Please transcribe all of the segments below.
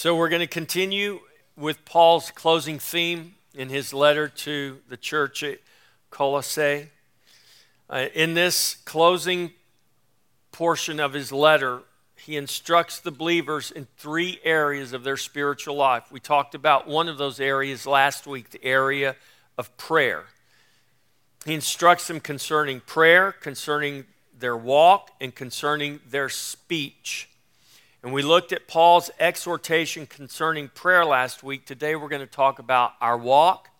So, we're going to continue with Paul's closing theme in his letter to the church at Colossae. Uh, in this closing portion of his letter, he instructs the believers in three areas of their spiritual life. We talked about one of those areas last week, the area of prayer. He instructs them concerning prayer, concerning their walk, and concerning their speech. And we looked at Paul's exhortation concerning prayer last week. Today we're going to talk about our walk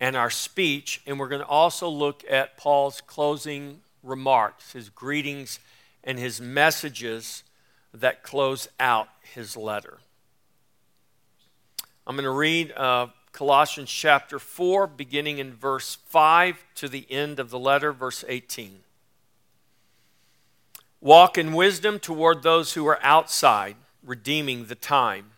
and our speech, and we're going to also look at Paul's closing remarks, his greetings, and his messages that close out his letter. I'm going to read uh, Colossians chapter 4, beginning in verse 5 to the end of the letter, verse 18. Walk in wisdom toward those who are outside, redeeming the time.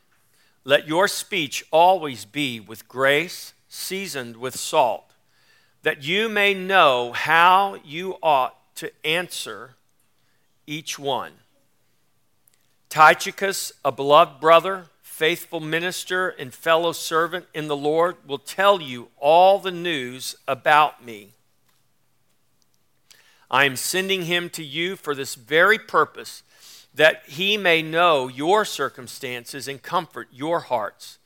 Let your speech always be with grace, seasoned with salt, that you may know how you ought to answer each one. Tychicus, a beloved brother, faithful minister, and fellow servant in the Lord, will tell you all the news about me. I am sending him to you for this very purpose, that he may know your circumstances and comfort your hearts.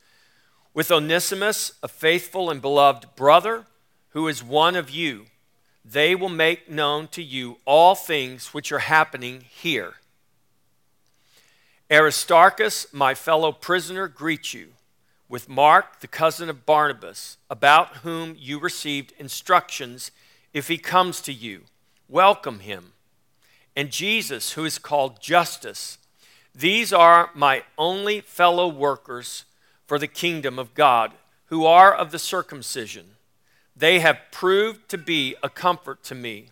With Onesimus, a faithful and beloved brother, who is one of you, they will make known to you all things which are happening here. Aristarchus, my fellow prisoner, greets you, with Mark, the cousin of Barnabas, about whom you received instructions if he comes to you welcome him. And Jesus, who is called Justus. These are my only fellow workers for the kingdom of God, who are of the circumcision. They have proved to be a comfort to me.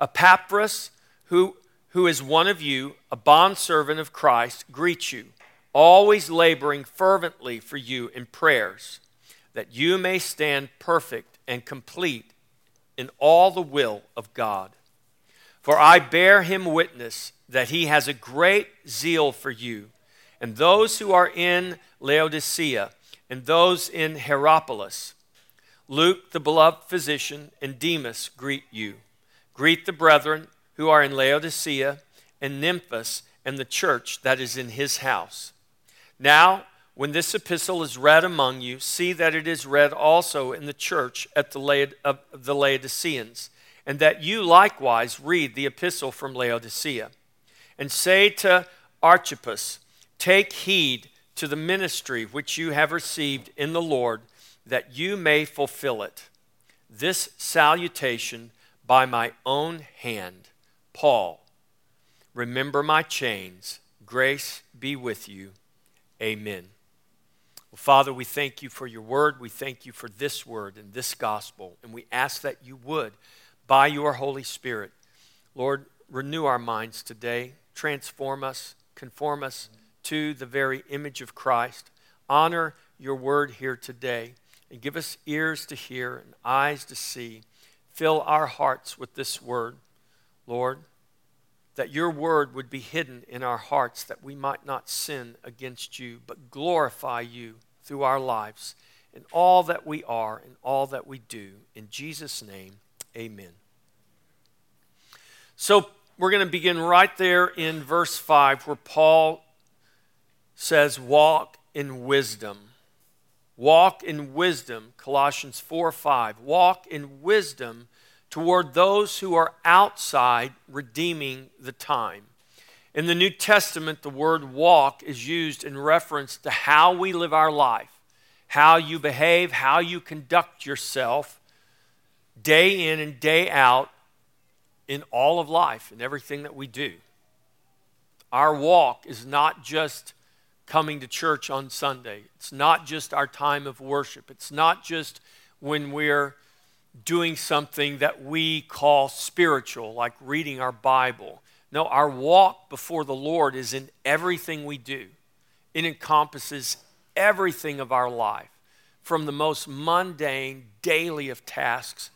Epaphras, who, who is one of you, a bondservant of Christ, greets you, always laboring fervently for you in prayers, that you may stand perfect and complete in all the will of God. For I bear him witness that he has a great zeal for you, and those who are in Laodicea, and those in Hierapolis. Luke, the beloved physician, and Demas greet you. Greet the brethren who are in Laodicea, and Nymphas, and the church that is in his house. Now, when this epistle is read among you, see that it is read also in the church at the Laod- of the Laodiceans and that you likewise read the epistle from Laodicea. And say to Archippus, Take heed to the ministry which you have received in the Lord, that you may fulfill it. This salutation by my own hand, Paul. Remember my chains. Grace be with you. Amen. Well, Father, we thank you for your word. We thank you for this word and this gospel. And we ask that you would by your Holy Spirit. Lord, renew our minds today, transform us, conform us to the very image of Christ. Honor your word here today and give us ears to hear and eyes to see. Fill our hearts with this word, Lord, that your word would be hidden in our hearts that we might not sin against you, but glorify you through our lives in all that we are and all that we do. In Jesus' name, Amen. So we're going to begin right there in verse 5 where Paul says, Walk in wisdom. Walk in wisdom, Colossians 4 5. Walk in wisdom toward those who are outside, redeeming the time. In the New Testament, the word walk is used in reference to how we live our life, how you behave, how you conduct yourself day in and day out in all of life, and everything that we do. Our walk is not just coming to church on Sunday, it's not just our time of worship, it's not just when we're doing something that we call spiritual, like reading our Bible. No, our walk before the Lord is in everything we do. It encompasses everything of our life, from the most mundane, daily of tasks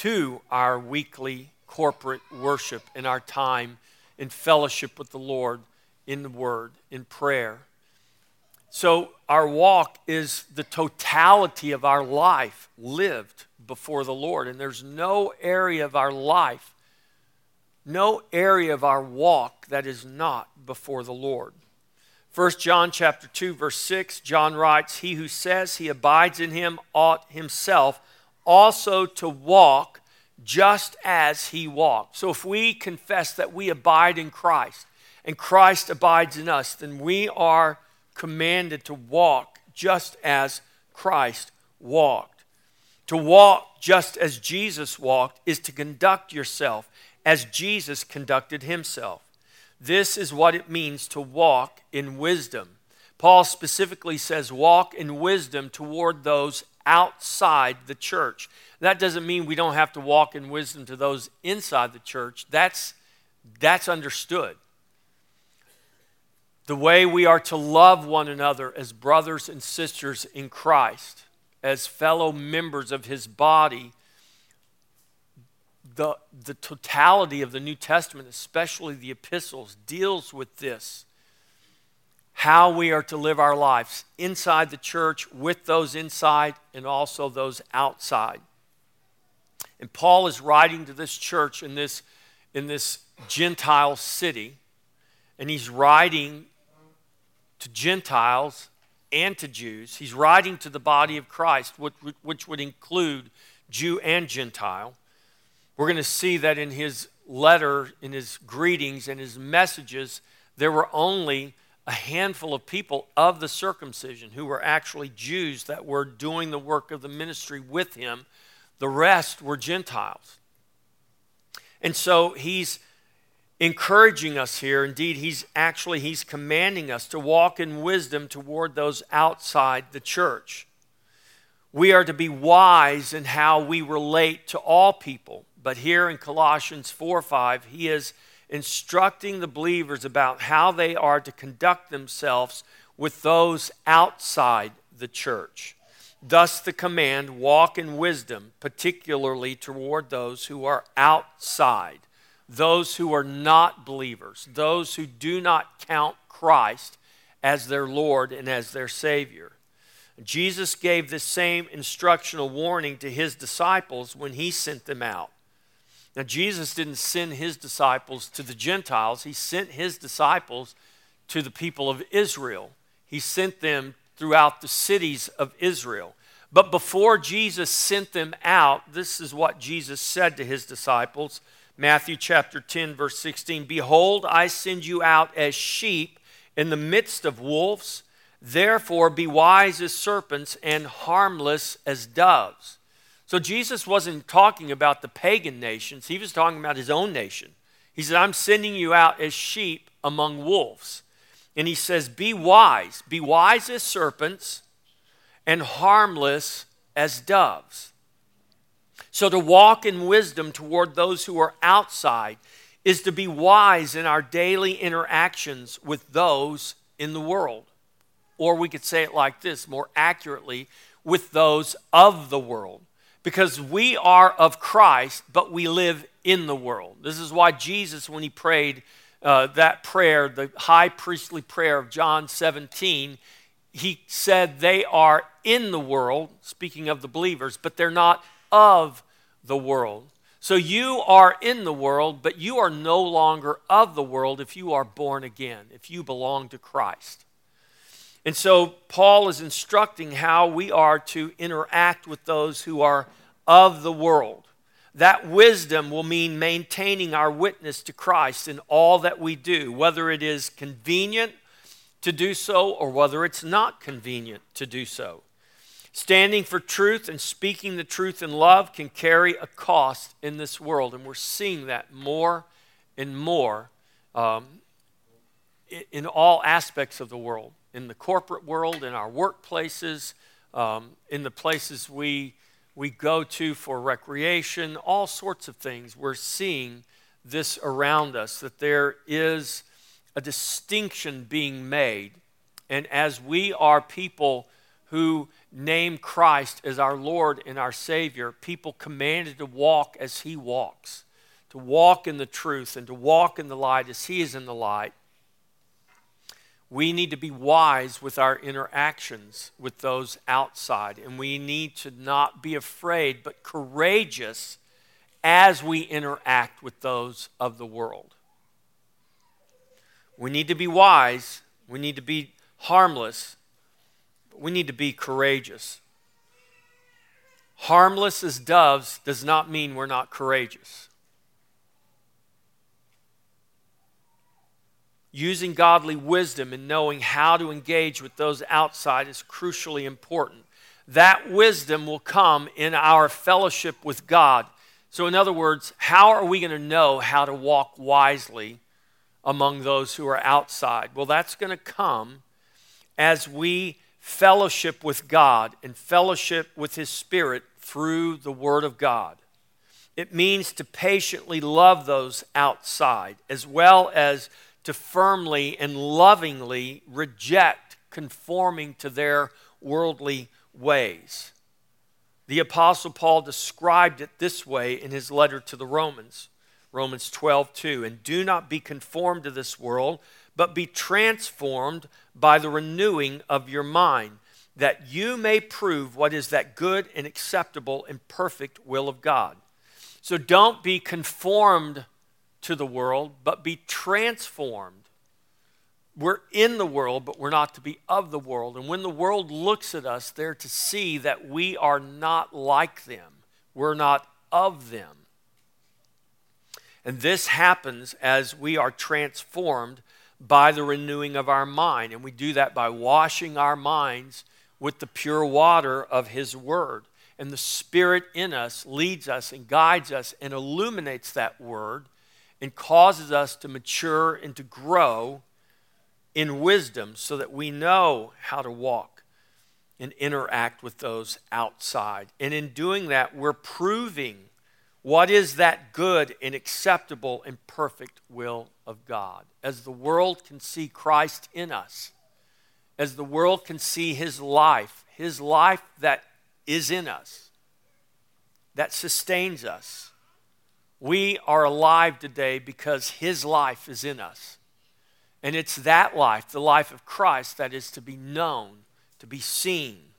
to our weekly corporate worship and our time in fellowship with the Lord, in the Word, in prayer. So, our walk is the totality of our life lived before the Lord. And there's no area of our life, no area of our walk that is not before the Lord. 1 John chapter 2 verse 6 John writes he who says he abides in him ought himself also to walk just as he walked. So if we confess that we abide in Christ and Christ abides in us then we are commanded to walk just as Christ walked. To walk just as Jesus walked is to conduct yourself as Jesus conducted himself. This is what it means to walk in wisdom. Paul specifically says, walk in wisdom toward those outside the church. That doesn't mean we don't have to walk in wisdom to those inside the church. That's, that's understood. The way we are to love one another as brothers and sisters in Christ, as fellow members of his body, the, the totality of the New Testament, especially the epistles, deals with this how we are to live our lives inside the church, with those inside, and also those outside. And Paul is writing to this church in this, in this Gentile city, and he's writing to Gentiles and to Jews. He's writing to the body of Christ, which, which would include Jew and Gentile. We're going to see that in his letter, in his greetings, and his messages, there were only a handful of people of the circumcision who were actually Jews that were doing the work of the ministry with him. The rest were Gentiles. And so he's encouraging us here. Indeed, he's actually he's commanding us to walk in wisdom toward those outside the church. We are to be wise in how we relate to all people. But here in Colossians 4 5, he is instructing the believers about how they are to conduct themselves with those outside the church. Thus, the command walk in wisdom, particularly toward those who are outside, those who are not believers, those who do not count Christ as their Lord and as their Savior. Jesus gave the same instructional warning to his disciples when he sent them out. Now, Jesus didn't send his disciples to the Gentiles, he sent his disciples to the people of Israel. He sent them throughout the cities of Israel. But before Jesus sent them out, this is what Jesus said to his disciples Matthew chapter 10, verse 16 Behold, I send you out as sheep in the midst of wolves. Therefore, be wise as serpents and harmless as doves. So Jesus wasn't talking about the pagan nations, he was talking about his own nation. He said, I'm sending you out as sheep among wolves. And he says, Be wise, be wise as serpents and harmless as doves. So to walk in wisdom toward those who are outside is to be wise in our daily interactions with those in the world. Or we could say it like this more accurately with those of the world because we are of Christ, but we live in the world. This is why Jesus, when he prayed uh, that prayer, the high priestly prayer of John 17, he said they are in the world, speaking of the believers, but they're not of the world. So you are in the world, but you are no longer of the world if you are born again, if you belong to Christ. And so Paul is instructing how we are to interact with those who are of the world. That wisdom will mean maintaining our witness to Christ in all that we do, whether it is convenient to do so or whether it's not convenient to do so. Standing for truth and speaking the truth in love can carry a cost in this world, and we're seeing that more and more um, in all aspects of the world in the corporate world, in our workplaces, um, in the places we, we go to for recreation, all sorts of things. We're seeing this around us, that there is a distinction being made. And as we are people who name Christ as our Lord and our Savior, people commanded to walk as He walks, to walk in the truth and to walk in the light as He is in the light we need to be wise with our interactions with those outside. And we need to not be afraid, but courageous as we interact with those of the world. We need to be wise. We need to be harmless. But we need to be courageous. Harmless as doves does not mean we're not courageous. Using godly wisdom and knowing how to engage with those outside is crucially important. That wisdom will come in our fellowship with God. So, in other words, how are we going to know how to walk wisely among those who are outside? Well, that's going to come as we fellowship with God and fellowship with His Spirit through the Word of God. It means to patiently love those outside as well as to firmly and lovingly reject conforming to their worldly ways. The Apostle Paul described it this way in his letter to the Romans, Romans 12, 2. And do not be conformed to this world, but be transformed by the renewing of your mind, that you may prove what is that good and acceptable and perfect will of God. So don't be conformed to the world, but be transformed. We're in the world, but we're not to be of the world. And when the world looks at us, they're to see that we are not like them, we're not of them. And this happens as we are transformed by the renewing of our mind. And we do that by washing our minds with the pure water of His Word. And the Spirit in us leads us and guides us and illuminates that Word and causes us to mature and to grow in wisdom so that we know how to walk and interact with those outside. And in doing that, we're proving what is that good and acceptable and perfect will of God. As the world can see Christ in us, as the world can see his life, his life that is in us, that sustains us we are alive today because His life is in us. And it's that life, the life of Christ, that is to be known, to be seen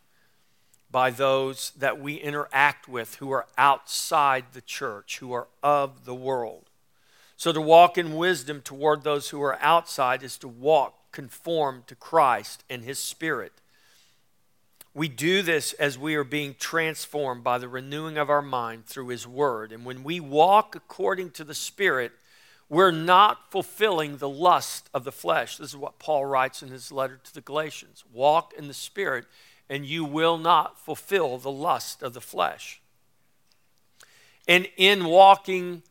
by those that we interact with who are outside the church, who are of the world. So to walk in wisdom toward those who are outside is to walk conformed to Christ and His Spirit. We do this as we are being transformed by the renewing of our mind through His Word. And when we walk according to the Spirit, we're not fulfilling the lust of the flesh. This is what Paul writes in his letter to the Galatians Walk in the Spirit, and you will not fulfill the lust of the flesh. And in walking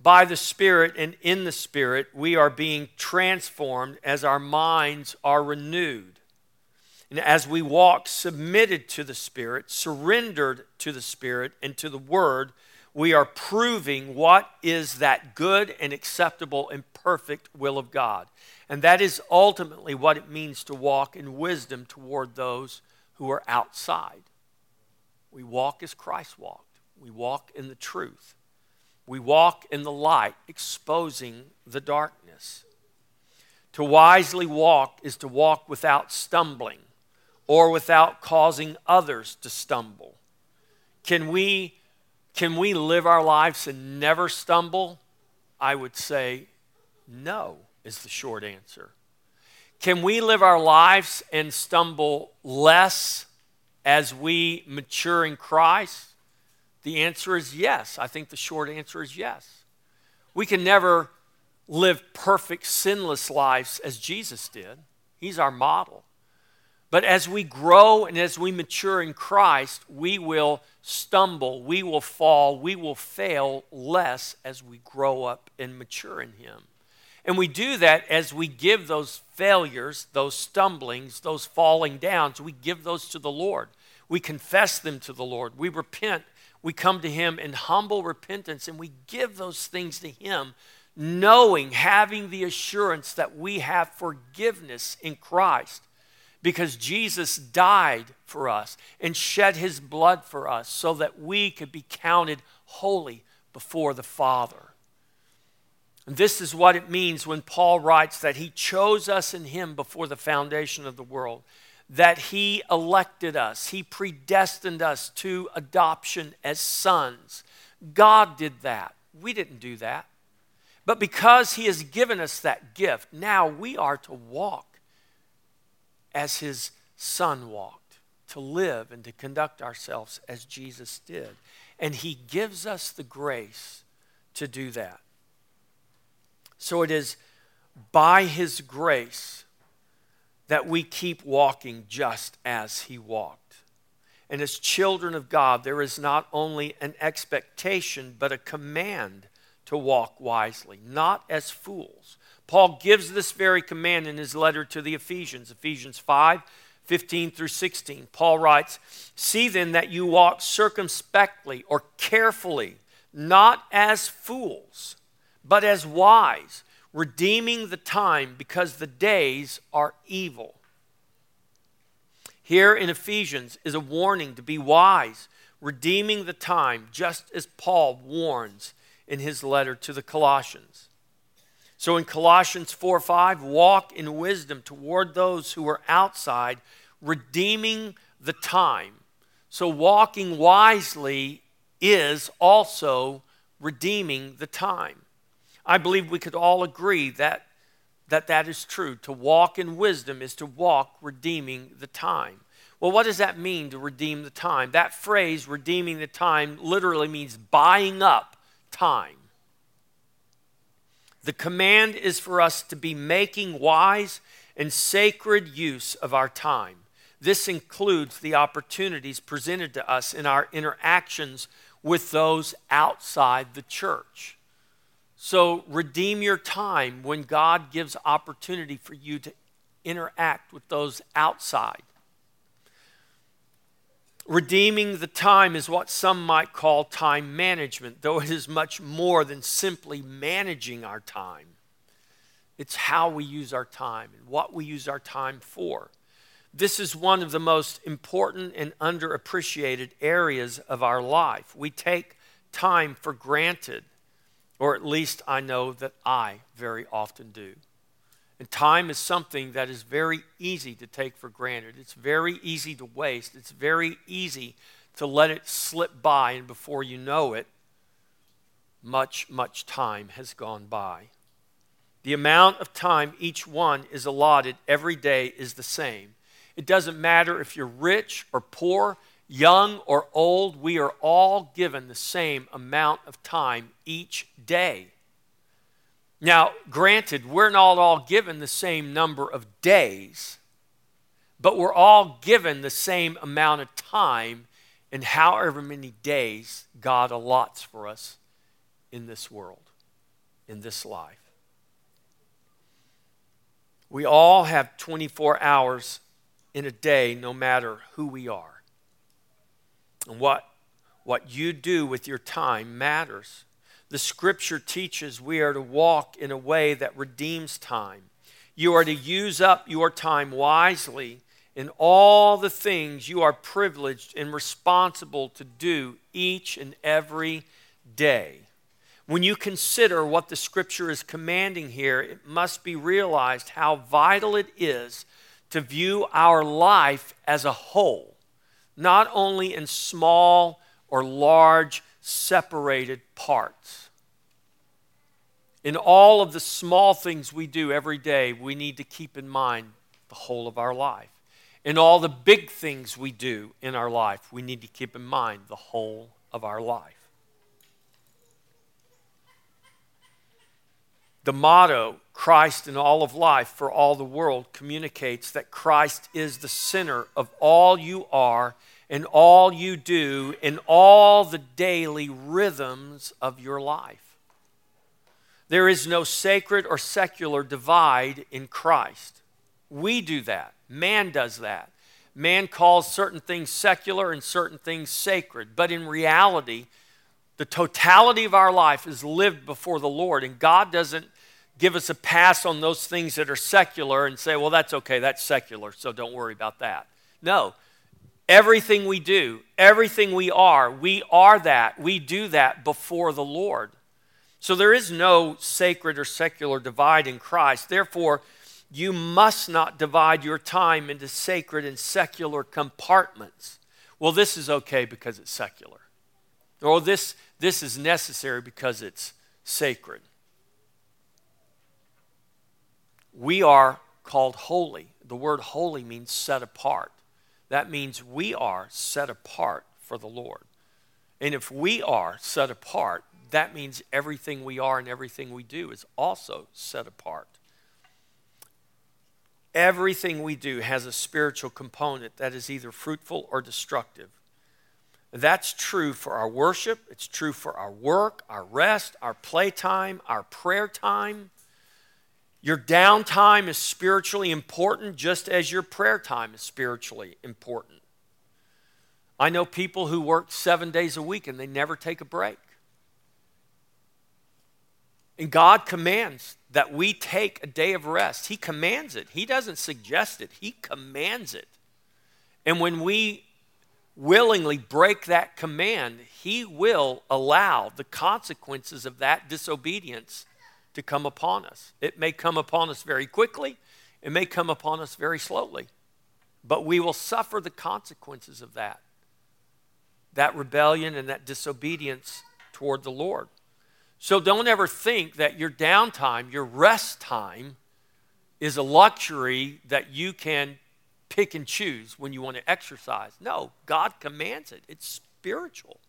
by the Spirit and in the Spirit, we are being transformed as our minds are renewed. And as we walk submitted to the Spirit, surrendered to the Spirit and to the Word, we are proving what is that good and acceptable and perfect will of God. And that is ultimately what it means to walk in wisdom toward those who are outside. We walk as Christ walked, we walk in the truth, we walk in the light, exposing the darkness. To wisely walk is to walk without stumbling or without causing others to stumble? Can we, can we live our lives and never stumble? I would say no, is the short answer. Can we live our lives and stumble less as we mature in Christ? The answer is yes. I think the short answer is yes. We can never live perfect, sinless lives as Jesus did. He's our model. But as we grow and as we mature in Christ, we will stumble, we will fall, we will fail less as we grow up and mature in Him. And we do that as we give those failures, those stumblings, those falling downs, we give those to the Lord. We confess them to the Lord. We repent. We come to Him in humble repentance and we give those things to Him, knowing, having the assurance that we have forgiveness in Christ because Jesus died for us and shed his blood for us so that we could be counted holy before the Father. This is what it means when Paul writes that he chose us in him before the foundation of the world, that he elected us, he predestined us to adoption as sons. God did that. We didn't do that. But because he has given us that gift, now we are to walk as his son walked, to live and to conduct ourselves as Jesus did. And he gives us the grace to do that. So it is by His grace that we keep walking just as He walked. And as children of God, there is not only an expectation, but a command to walk wisely, not as fools. Paul gives this very command in his letter to the Ephesians, Ephesians 5 15 through 16. Paul writes, See then that you walk circumspectly or carefully, not as fools but as wise, redeeming the time because the days are evil. Here in Ephesians is a warning to be wise, redeeming the time, just as Paul warns in his letter to the Colossians. So in Colossians 4 5, walk in wisdom toward those who are outside, redeeming the time. So walking wisely is also redeeming the time. I believe we could all agree that that, that is true. To walk in wisdom is to walk redeeming the time. Well, what does that mean to redeem the time? That phrase, redeeming the time, literally means buying up time. The command is for us to be making wise and sacred use of our time. This includes the opportunities presented to us in our interactions with those outside the church. So redeem your time when God gives opportunity for you to interact with those outside. Redeeming the time is what some might call time management, though it is much more than simply managing our time. It's how we use our time and what we use our time for. This is one of the most important and underappreciated areas of our life. We take time for granted or at least I know that I very often do. And time is something that is very easy to take for granted. It's very easy to waste. It's very easy to let it slip by, and before you know it, much, much time has gone by. The amount of time each one is allotted every day is the same. It doesn't matter if you're rich or poor, young or old, we are all given the same amount of time each day. Now, granted, we're not all given the same number of days, but we're all given the same amount of time in however many days God allots for us in this world, in this life. We all have 24 hours in a day, no matter who we are. And what, what you do with your time matters. The scripture teaches we are to walk in a way that redeems time. You are to use up your time wisely in all the things you are privileged and responsible to do each and every day. When you consider what the scripture is commanding here, it must be realized how vital it is to view our life as a whole not only in small or large separated parts. In all of the small things we do every day, we need to keep in mind the whole of our life. In all the big things we do in our life, we need to keep in mind the whole of our life. The motto, Christ in all of life for all the world, communicates that Christ is the center of all you are and all you do in all the daily rhythms of your life. There is no sacred or secular divide in Christ. We do that. Man does that. Man calls certain things secular and certain things sacred. But in reality, the totality of our life is lived before the Lord, and God doesn't give us a pass on those things that are secular and say, well, that's okay, that's secular, so don't worry about that. No, Everything we do, everything we are, we are that. We do that before the Lord. So there is no sacred or secular divide in Christ. Therefore, you must not divide your time into sacred and secular compartments. Well, this is okay because it's secular. Or this, this is necessary because it's sacred. We are called holy. The word holy means set apart. That means we are set apart for the Lord. And if we are set apart, that means everything we are and everything we do is also set apart. Everything we do has a spiritual component that is either fruitful or destructive. That's true for our worship, it's true for our work, our rest, our playtime, our prayer time. Your downtime is spiritually important just as your prayer time is spiritually important. I know people who work seven days a week and they never take a break. And God commands that we take a day of rest. He commands it. He doesn't suggest it, He commands it. And when we willingly break that command, He will allow the consequences of that disobedience to come upon us. It may come upon us very quickly, it may come upon us very slowly, but we will suffer the consequences of that. That rebellion and that disobedience toward the Lord. So don't ever think that your downtime, your rest time, is a luxury that you can pick and choose when you want to exercise. No, God commands it. It's spiritual.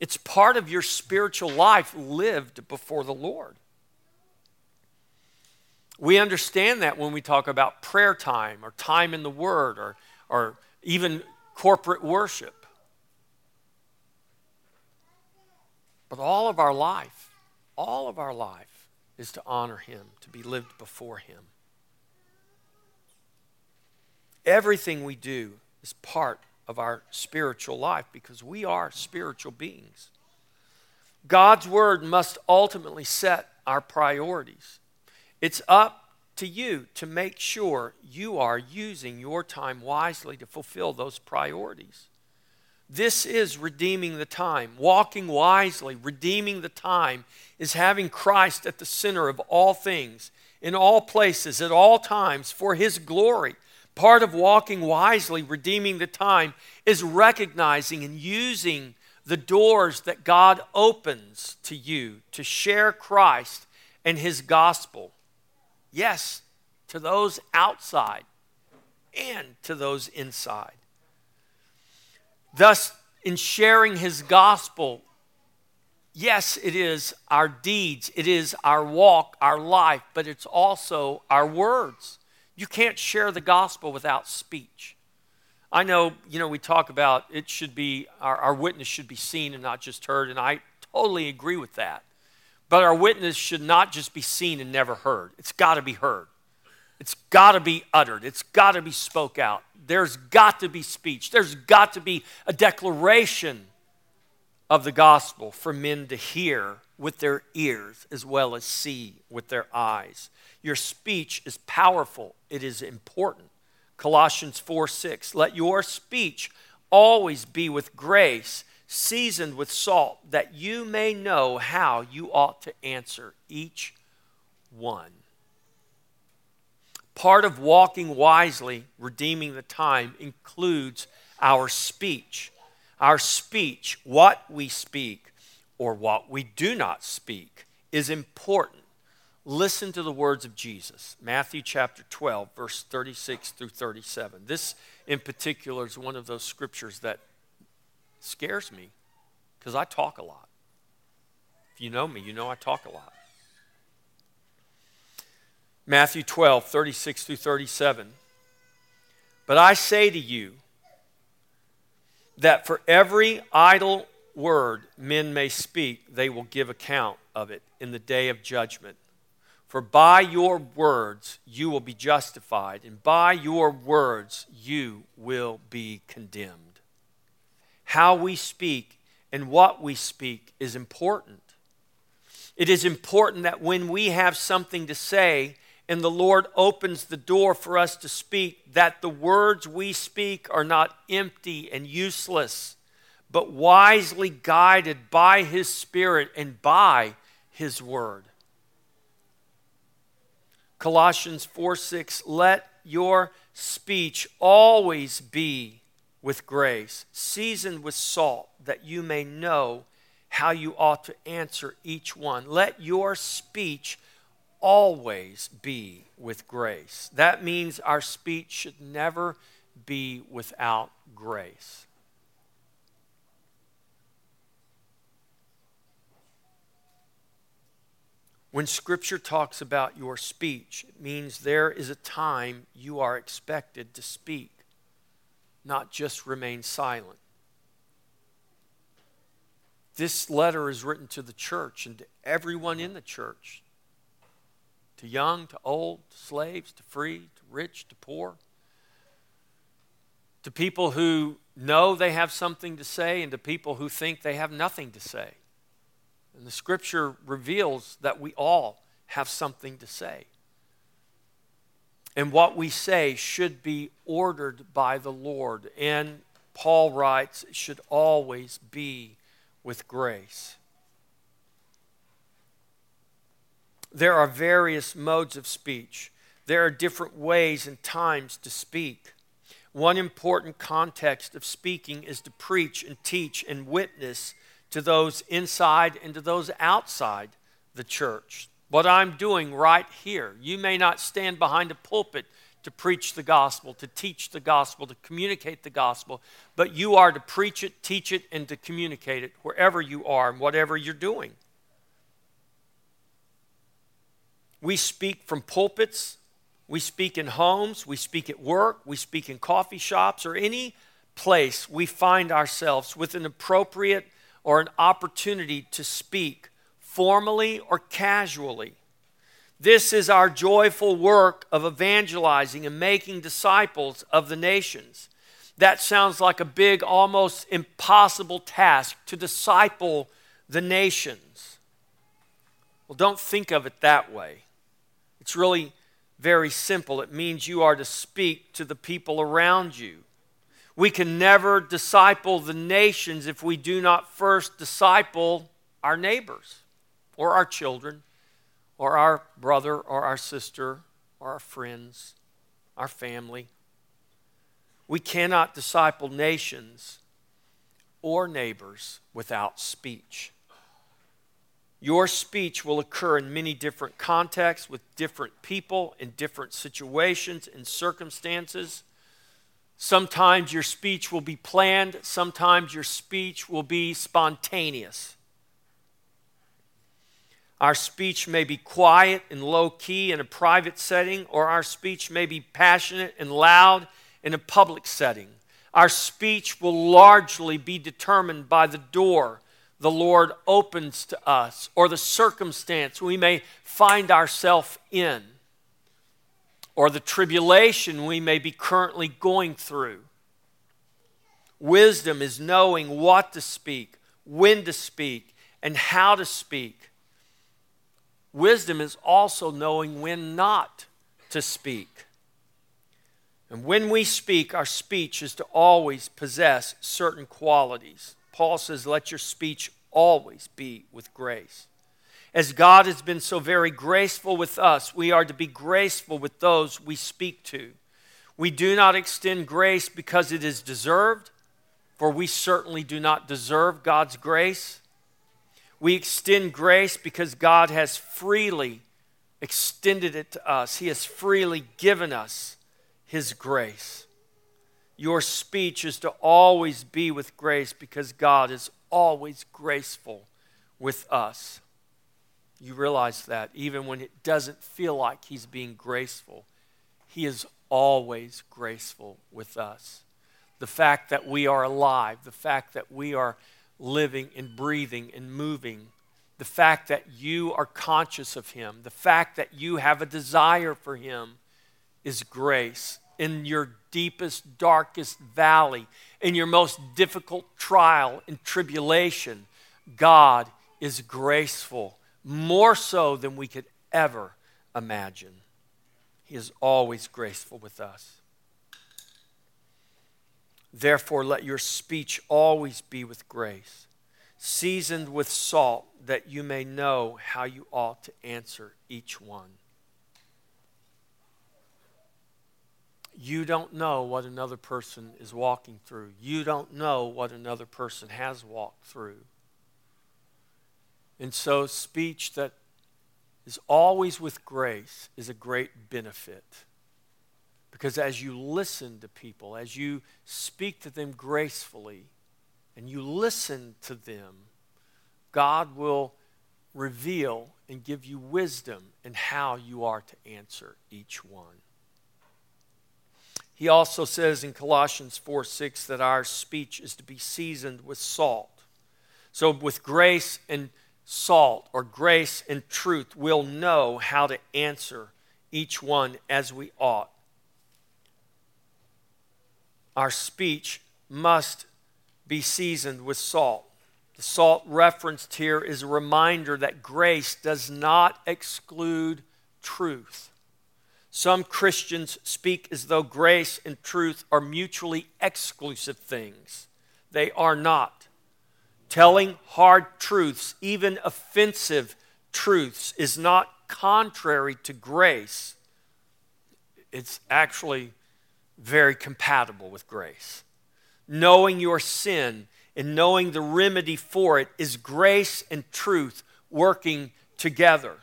It's part of your spiritual life lived before the Lord. We understand that when we talk about prayer time or time in the Word or, or even corporate worship. But all of our life, all of our life is to honor Him, to be lived before Him. Everything we do is part of our spiritual life because we are spiritual beings. God's Word must ultimately set our priorities. It's up to you to make sure you are using your time wisely to fulfill those priorities. This is redeeming the time. Walking wisely, redeeming the time, is having Christ at the center of all things, in all places, at all times, for His glory. Part of walking wisely, redeeming the time, is recognizing and using the doors that God opens to you to share Christ and His gospel. Yes, to those outside and to those inside. Thus, in sharing his gospel, yes, it is our deeds, it is our walk, our life, but it's also our words. You can't share the gospel without speech. I know, you know, we talk about it should be, our, our witness should be seen and not just heard, and I totally agree with that. But our witness should not just be seen and never heard. It's got to be heard. It's got to be uttered. It's got to be spoke out. There's got to be speech. There's got to be a declaration of the gospel for men to hear with their ears as well as see with their eyes. Your speech is powerful, it is important. Colossians 4 6. Let your speech always be with grace seasoned with salt, that you may know how you ought to answer each one. Part of walking wisely, redeeming the time, includes our speech. Our speech, what we speak or what we do not speak, is important. Listen to the words of Jesus, Matthew chapter 12, verse 36 through 37. This, in particular, is one of those scriptures that scares me because I talk a lot. If you know me, you know I talk a lot. Matthew 12, 36 through 37. But I say to you that for every idle word men may speak, they will give account of it in the day of judgment. For by your words you will be justified, and by your words you will be condemned. How we speak and what we speak is important. It is important that when we have something to say and the Lord opens the door for us to speak, that the words we speak are not empty and useless, but wisely guided by His Spirit and by His Word. Colossians 4 6, let your speech always be with grace, seasoned with salt, that you may know how you ought to answer each one. Let your speech always be with grace. That means our speech should never be without grace. When Scripture talks about your speech, it means there is a time you are expected to speak, not just remain silent. This letter is written to the church and to everyone in the church to young, to old, to slaves, to free, to rich, to poor, to people who know they have something to say, and to people who think they have nothing to say. And the scripture reveals that we all have something to say. And what we say should be ordered by the Lord. And Paul writes, it should always be with grace. There are various modes of speech. There are different ways and times to speak. One important context of speaking is to preach and teach and witness to those inside and to those outside the church. What I'm doing right here, you may not stand behind a pulpit to preach the gospel, to teach the gospel, to communicate the gospel, but you are to preach it, teach it, and to communicate it wherever you are and whatever you're doing. We speak from pulpits, we speak in homes, we speak at work, we speak in coffee shops, or any place we find ourselves with an appropriate or an opportunity to speak formally or casually. This is our joyful work of evangelizing and making disciples of the nations. That sounds like a big, almost impossible task to disciple the nations. Well, don't think of it that way. It's really very simple. It means you are to speak to the people around you. We can never disciple the nations if we do not first disciple our neighbors or our children or our brother or our sister or our friends, our family. We cannot disciple nations or neighbors without speech. Your speech will occur in many different contexts with different people in different situations and circumstances. Sometimes your speech will be planned, sometimes your speech will be spontaneous. Our speech may be quiet and low key in a private setting, or our speech may be passionate and loud in a public setting. Our speech will largely be determined by the door the Lord opens to us or the circumstance we may find ourselves in or the tribulation we may be currently going through. Wisdom is knowing what to speak, when to speak, and how to speak. Wisdom is also knowing when not to speak. And when we speak, our speech is to always possess certain qualities. Paul says, Let your speech always be with grace. As God has been so very graceful with us, we are to be graceful with those we speak to. We do not extend grace because it is deserved, for we certainly do not deserve God's grace. We extend grace because God has freely extended it to us, He has freely given us His grace. Your speech is to always be with grace because God is always graceful with us. You realize that even when it doesn't feel like He's being graceful, He is always graceful with us. The fact that we are alive, the fact that we are living and breathing and moving, the fact that you are conscious of Him, the fact that you have a desire for Him is grace in your deepest, darkest valley, in your most difficult trial and tribulation, God is graceful, more so than we could ever imagine. He is always graceful with us. Therefore, let your speech always be with grace, seasoned with salt, that you may know how you ought to answer each one. You don't know what another person is walking through. You don't know what another person has walked through. And so, speech that is always with grace is a great benefit. Because as you listen to people, as you speak to them gracefully, and you listen to them, God will reveal and give you wisdom in how you are to answer each one. He also says in Colossians 4 6 that our speech is to be seasoned with salt. So, with grace and salt, or grace and truth, we'll know how to answer each one as we ought. Our speech must be seasoned with salt. The salt referenced here is a reminder that grace does not exclude truth. Some Christians speak as though grace and truth are mutually exclusive things. They are not. Telling hard truths, even offensive truths, is not contrary to grace. It's actually very compatible with grace. Knowing your sin and knowing the remedy for it is grace and truth working together.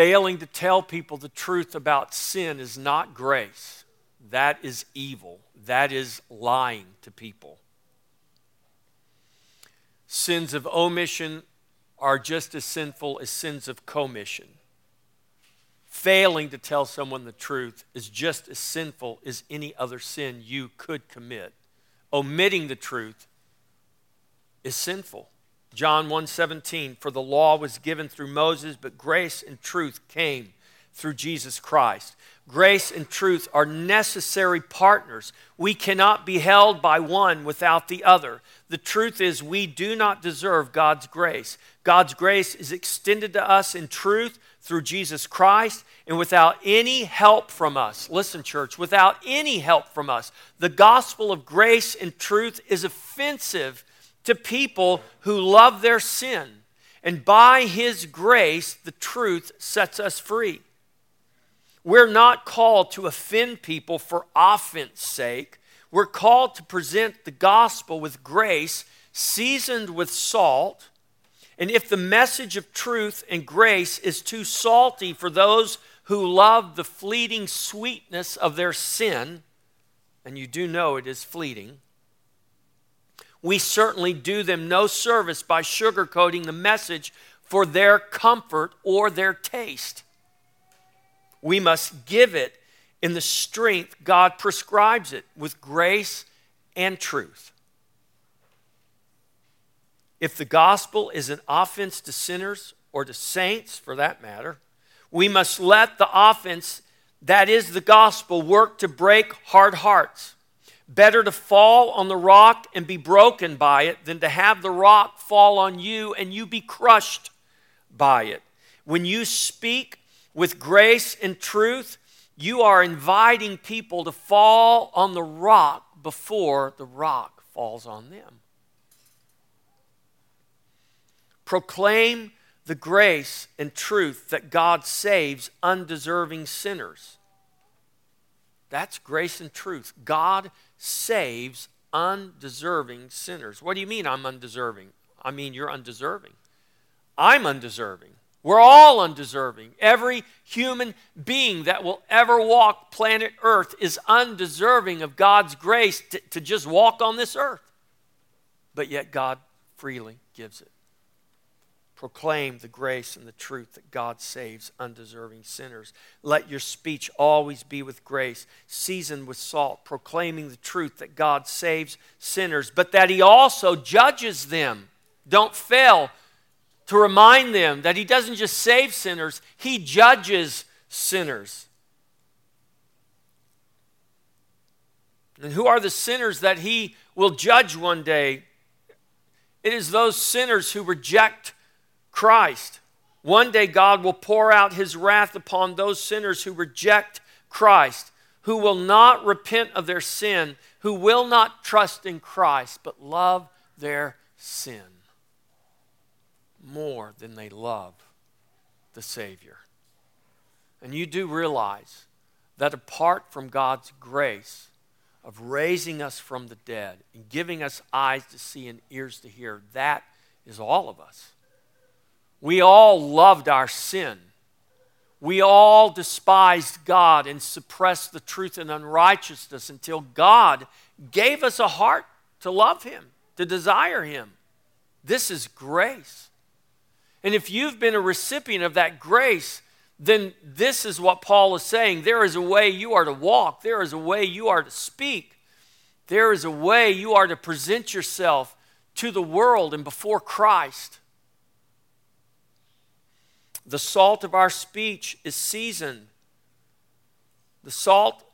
Failing to tell people the truth about sin is not grace. That is evil. That is lying to people. Sins of omission are just as sinful as sins of commission. Failing to tell someone the truth is just as sinful as any other sin you could commit. Omitting the truth is sinful. John 1:17 For the law was given through Moses but grace and truth came through Jesus Christ. Grace and truth are necessary partners. We cannot be held by one without the other. The truth is, we do not deserve God's grace. God's grace is extended to us in truth through Jesus Christ and without any help from us. Listen, church, without any help from us. The gospel of grace and truth is offensive to people who love their sin. And by His grace, the truth sets us free. We're not called to offend people for offense sake. We're called to present the gospel with grace, seasoned with salt. And if the message of truth and grace is too salty for those who love the fleeting sweetness of their sin, and you do know it is fleeting, we certainly do them no service by sugarcoating the message for their comfort or their taste. We must give it in the strength God prescribes it with grace and truth. If the gospel is an offense to sinners or to saints for that matter, we must let the offense that is the gospel work to break hard hearts. Better to fall on the rock and be broken by it than to have the rock fall on you and you be crushed by it. When you speak with grace and truth, you are inviting people to fall on the rock before the rock falls on them. Proclaim the grace and truth that God saves undeserving sinners. That's grace and truth. God saves undeserving sinners. What do you mean I'm undeserving? I mean you're undeserving. I'm undeserving. We're all undeserving. Every human being that will ever walk planet Earth is undeserving of God's grace to, to just walk on this earth. But yet God freely gives it proclaim the grace and the truth that God saves undeserving sinners. Let your speech always be with grace, seasoned with salt, proclaiming the truth that God saves sinners, but that He also judges them. Don't fail to remind them that He doesn't just save sinners, He judges sinners. And who are the sinners that He will judge one day? It is those sinners who reject Christ. One day, God will pour out his wrath upon those sinners who reject Christ, who will not repent of their sin, who will not trust in Christ, but love their sin more than they love the Savior. And you do realize that apart from God's grace of raising us from the dead and giving us eyes to see and ears to hear, that is all of us. We all loved our sin. We all despised God and suppressed the truth and unrighteousness until God gave us a heart to love Him, to desire Him. This is grace. And if you've been a recipient of that grace, then this is what Paul is saying. There is a way you are to walk, there is a way you are to speak, there is a way you are to present yourself to the world and before Christ. The salt of our speech is seasoned. The salt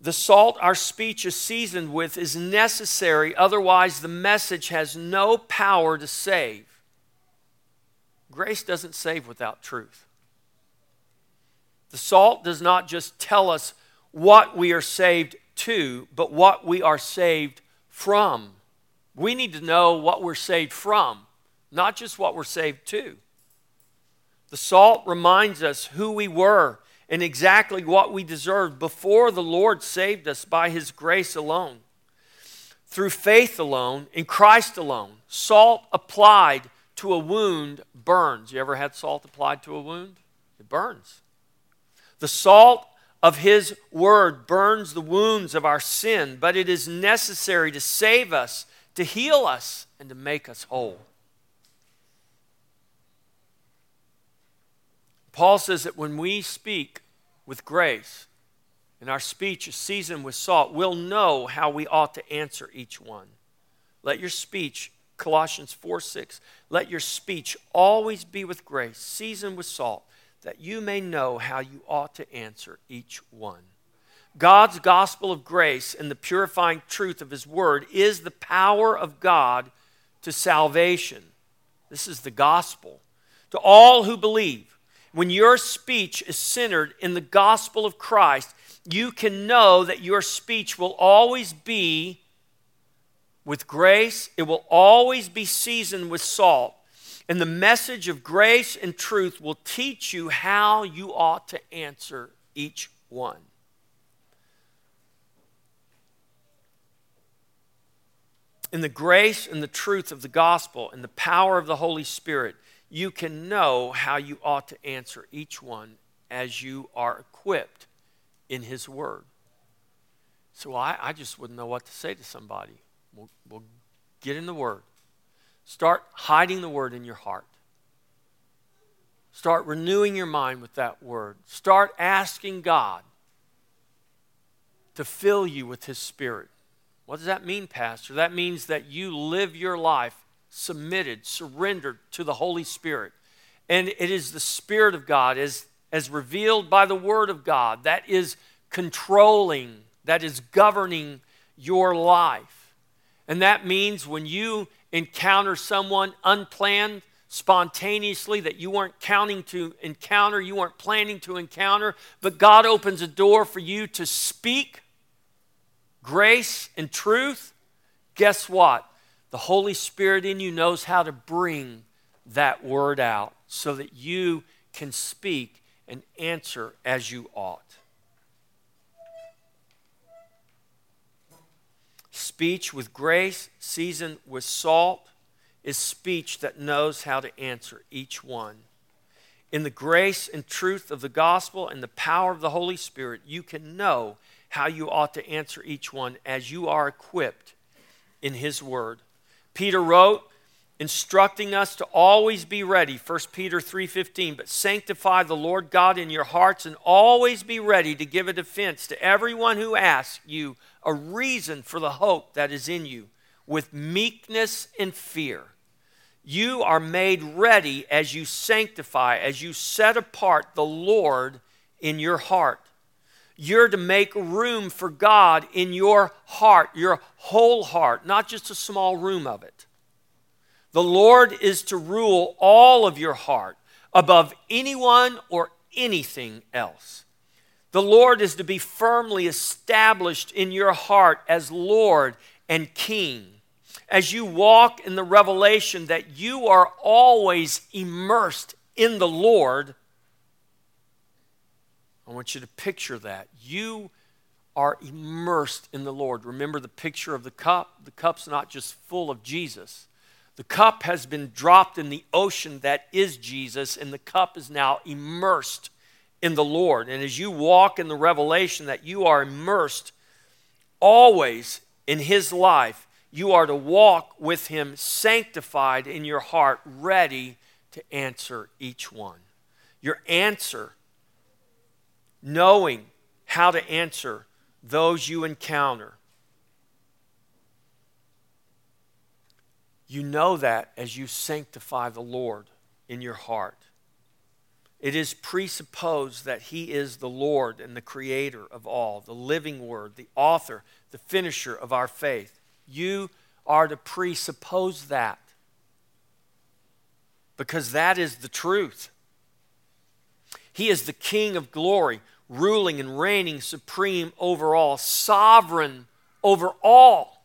the salt our speech is seasoned with is necessary, otherwise, the message has no power to save. Grace doesn't save without truth. The salt does not just tell us what we are saved to, but what we are saved from. We need to know what we're saved from, not just what we're saved to. The salt reminds us who we were and exactly what we deserved before the Lord saved us by His grace alone. Through faith alone, in Christ alone, salt applied to a wound burns. You ever had salt applied to a wound? It burns. The salt of His word burns the wounds of our sin, but it is necessary to save us, to heal us, and to make us whole. Paul says that when we speak with grace and our speech is seasoned with salt, we'll know how we ought to answer each one. Let your speech, Colossians 4 6, let your speech always be with grace, seasoned with salt, that you may know how you ought to answer each one. God's gospel of grace and the purifying truth of his word is the power of God to salvation. This is the gospel. To all who believe, when your speech is centered in the gospel of Christ, you can know that your speech will always be with grace, it will always be seasoned with salt. And the message of grace and truth will teach you how you ought to answer each one. In the grace and the truth of the gospel and the power of the Holy Spirit, you can know how you ought to answer each one as you are equipped in His Word. So I, I just wouldn't know what to say to somebody. We'll, we'll get in the Word. Start hiding the Word in your heart. Start renewing your mind with that Word. Start asking God to fill you with His Spirit. What does that mean, Pastor? That means that you live your life submitted, surrendered to the Holy Spirit. And it is the Spirit of God, as, as revealed by the Word of God, that is controlling, that is governing your life. And that means when you encounter someone unplanned, spontaneously that you weren't counting to encounter, you weren't planning to encounter, but God opens a door for you to speak grace and truth, guess what? The Holy Spirit in you knows how to bring that word out so that you can speak and answer as you ought. Speech with grace, seasoned with salt, is speech that knows how to answer each one. In the grace and truth of the gospel and the power of the Holy Spirit, you can know how you ought to answer each one as you are equipped in His Word. Peter wrote, instructing us to always be ready 1 peter 3.15 but sanctify the lord god in your hearts and always be ready to give a defense to everyone who asks you a reason for the hope that is in you with meekness and fear. You are made ready as you sanctify as you set apart the lord in your heart you're to make room for God in your heart, your whole heart, not just a small room of it. The Lord is to rule all of your heart above anyone or anything else. The Lord is to be firmly established in your heart as Lord and King. As you walk in the revelation that you are always immersed in the Lord, I want you to picture that. You are immersed in the Lord. Remember the picture of the cup? The cup's not just full of Jesus. The cup has been dropped in the ocean that is Jesus, and the cup is now immersed in the Lord. And as you walk in the revelation that you are immersed always in His life, you are to walk with Him sanctified in your heart, ready to answer each one. Your answer knowing how to answer those you encounter. You know that as you sanctify the Lord in your heart. It is presupposed that He is the Lord and the Creator of all, the living Word, the author, the finisher of our faith. You are to presuppose that because that is the truth. He is the King of glory, ruling and reigning supreme over all, sovereign over all.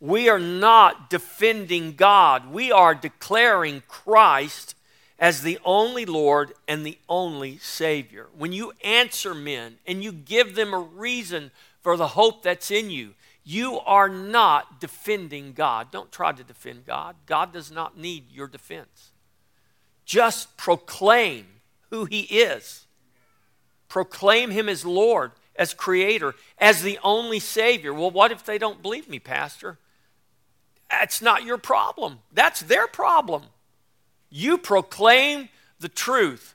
We are not defending God, we are declaring Christ as the only Lord and the only Savior. When you answer men and you give them a reason for the hope that's in you, you are not defending God. Don't try to defend God. God does not need your defense. Just proclaim who He is. Proclaim Him as Lord, as Creator, as the only Savior. Well, what if they don't believe me, Pastor? That's not your problem, that's their problem. You proclaim the truth,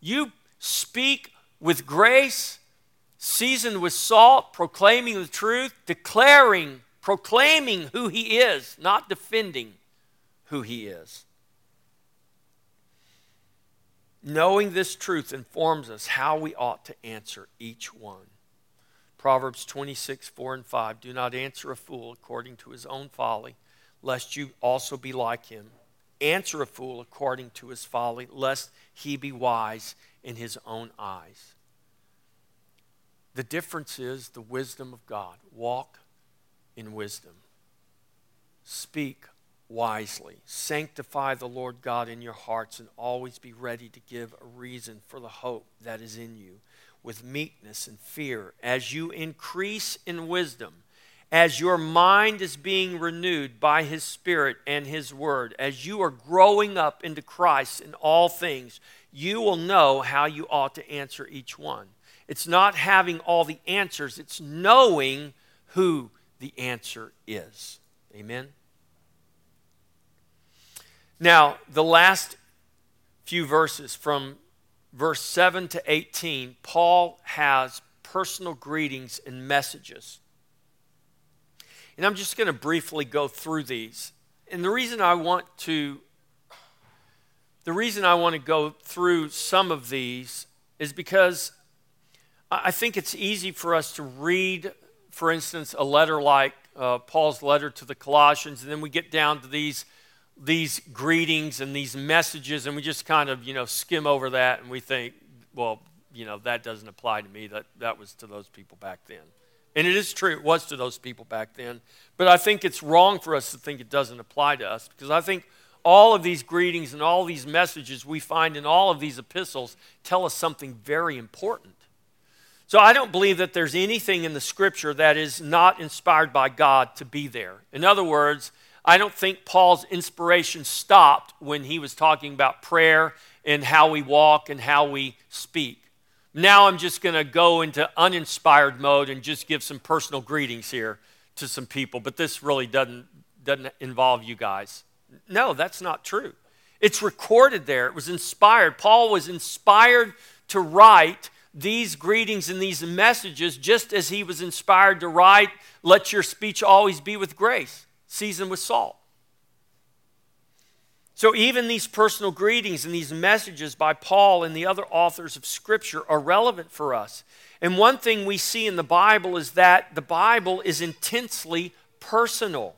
you speak with grace, seasoned with salt, proclaiming the truth, declaring, proclaiming who He is, not defending who He is. Knowing this truth informs us how we ought to answer each one. Proverbs 26, 4 and 5 Do not answer a fool according to his own folly, lest you also be like him. Answer a fool according to his folly, lest he be wise in his own eyes. The difference is the wisdom of God. Walk in wisdom. Speak wisely. Sanctify the Lord God in your hearts and always be ready to give a reason for the hope that is in you with meekness and fear as you increase in wisdom, as your mind is being renewed by His Spirit and His Word, as you are growing up into Christ in all things, you will know how you ought to answer each one. It's not having all the answers, it's knowing who the answer is. Amen. Now, the last few verses from verse 7 to 18, Paul has personal greetings and messages. And I'm just going to briefly go through these. And the reason I want to the reason I want to go through some of these is because I think it's easy for us to read, for instance, a letter like uh, Paul's letter to the Colossians, and then we get down to these these greetings and these messages, and we just kind of, you know, skim over that and we think, well, you know, that doesn't apply to me. That, that was to those people back then. And it is true, it was to those people back then. But I think it's wrong for us to think it doesn't apply to us because I think all of these greetings and all these messages we find in all of these epistles tell us something very important. So I don't believe that there's anything in the scripture that is not inspired by God to be there. In other words, I don't think Paul's inspiration stopped when he was talking about prayer and how we walk and how we speak. Now I'm just going to go into uninspired mode and just give some personal greetings here to some people, but this really doesn't, doesn't involve you guys. No, that's not true. It's recorded there, it was inspired. Paul was inspired to write these greetings and these messages just as he was inspired to write, Let your speech always be with grace seasoned with salt. So, even these personal greetings and these messages by Paul and the other authors of Scripture are relevant for us. And one thing we see in the Bible is that the Bible is intensely personal.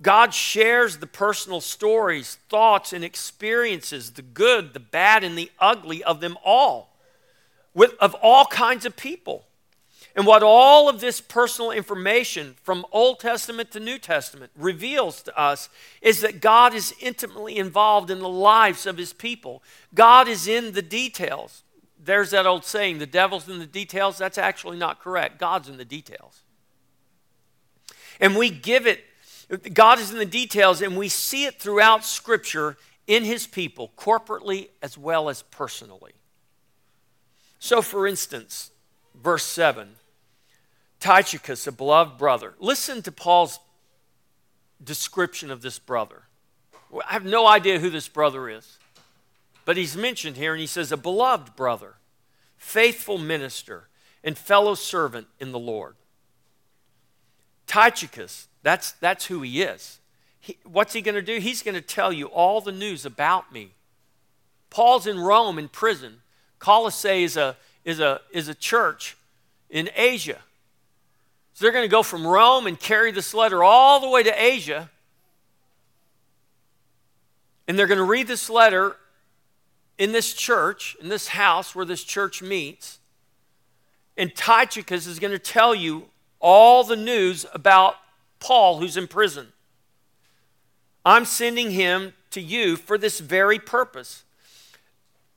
God shares the personal stories, thoughts, and experiences, the good, the bad, and the ugly of them all. with, of all kinds of people. And what all of this personal information from Old Testament to New Testament reveals to us is that God is intimately involved in the lives of his people. God is in the details. There's that old saying, the devil's in the details. That's actually not correct. God's in the details. And we give it, God is in the details, and we see it throughout Scripture in his people, corporately as well as personally. So, for instance, verse 7 Tychicus, a beloved brother. Listen to Paul's description of this brother. I have no idea who this brother is, but he's mentioned here and he says, a beloved brother, faithful minister, and fellow servant in the Lord. Tychicus, that's, that's who he is. He, what's he going to do? He's going to tell you all the news about me. Paul's in Rome in prison. Colossae is a, is a, is a church in Asia. So they're going to go from Rome and carry this letter all the way to Asia. And they're going to read this letter in this church, in this house where this church meets. And Tychicus is going to tell you all the news about Paul, who's in prison. I'm sending him to you for this very purpose.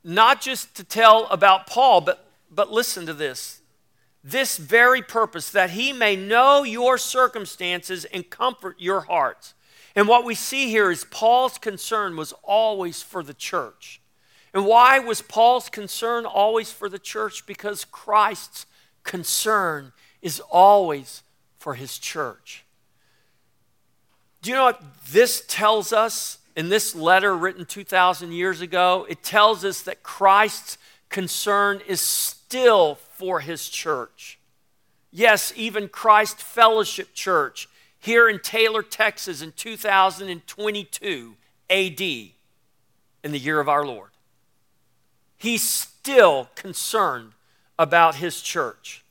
Not just to tell about Paul, but, but listen to this this very purpose, that he may know your circumstances and comfort your hearts. And what we see here is Paul's concern was always for the church. And why was Paul's concern always for the church? Because Christ's concern is always for his church. Do you know what this tells us in this letter written 2,000 years ago? It tells us that Christ's concern is still for his church. Yes, even Christ Fellowship Church here in Taylor, Texas in 2022 AD, in the year of our Lord. He's still concerned about his church.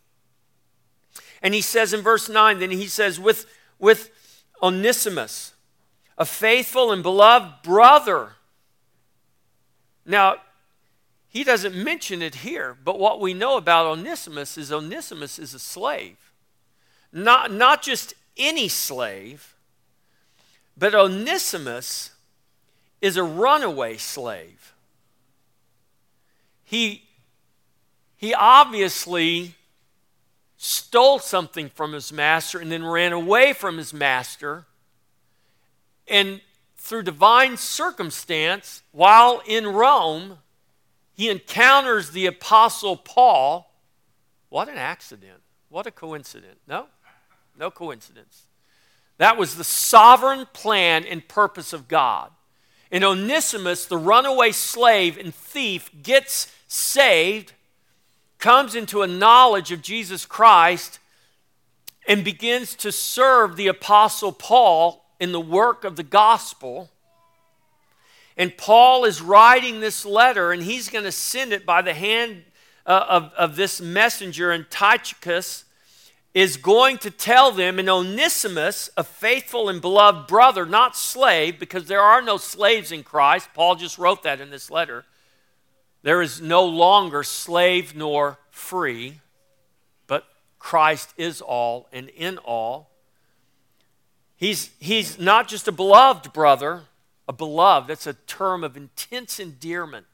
And he says in verse 9, then he says, with, with Onesimus, a faithful and beloved brother. Now, he doesn't mention it here, but what we know about Onesimus is Onesimus is a slave. Not, not just any slave, but Onesimus is a runaway slave. He, he obviously stole something from his master and then ran away from his master. And through divine circumstance, while in Rome, he encounters the Apostle Paul. What an accident. What a coincidence. No, no coincidence. That was the sovereign plan and purpose of God. And Onesimus, the runaway slave and thief, gets saved, comes into a knowledge of Jesus Christ, and begins to serve the Apostle Paul in the work of the gospel. And Paul is writing this letter, and he's going to send it by the hand uh, of, of this messenger, and Tychicus is going to tell them, and Onesimus, a faithful and beloved brother, not slave, because there are no slaves in Christ. Paul just wrote that in this letter. There is no longer slave nor free, but Christ is all and in all. He's, he's not just a beloved brother, a beloved, that's a term of intense endearment.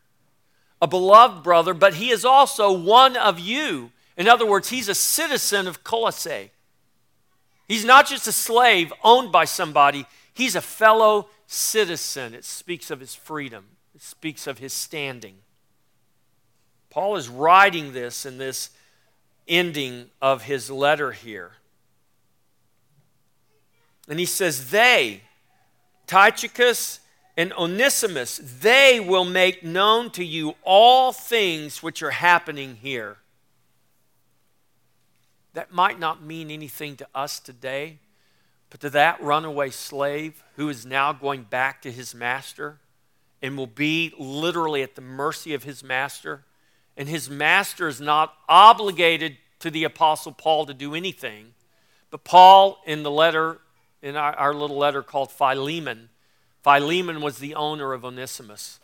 A beloved brother, but he is also one of you. In other words, he's a citizen of Colossae. He's not just a slave owned by somebody, he's a fellow citizen. It speaks of his freedom, it speaks of his standing. Paul is writing this in this ending of his letter here. And he says, They, Tychicus and Onesimus, they will make known to you all things which are happening here. That might not mean anything to us today, but to that runaway slave who is now going back to his master and will be literally at the mercy of his master, and his master is not obligated to the Apostle Paul to do anything. But Paul, in the letter, in our, our little letter called Philemon, Philemon was the owner of Onesimus.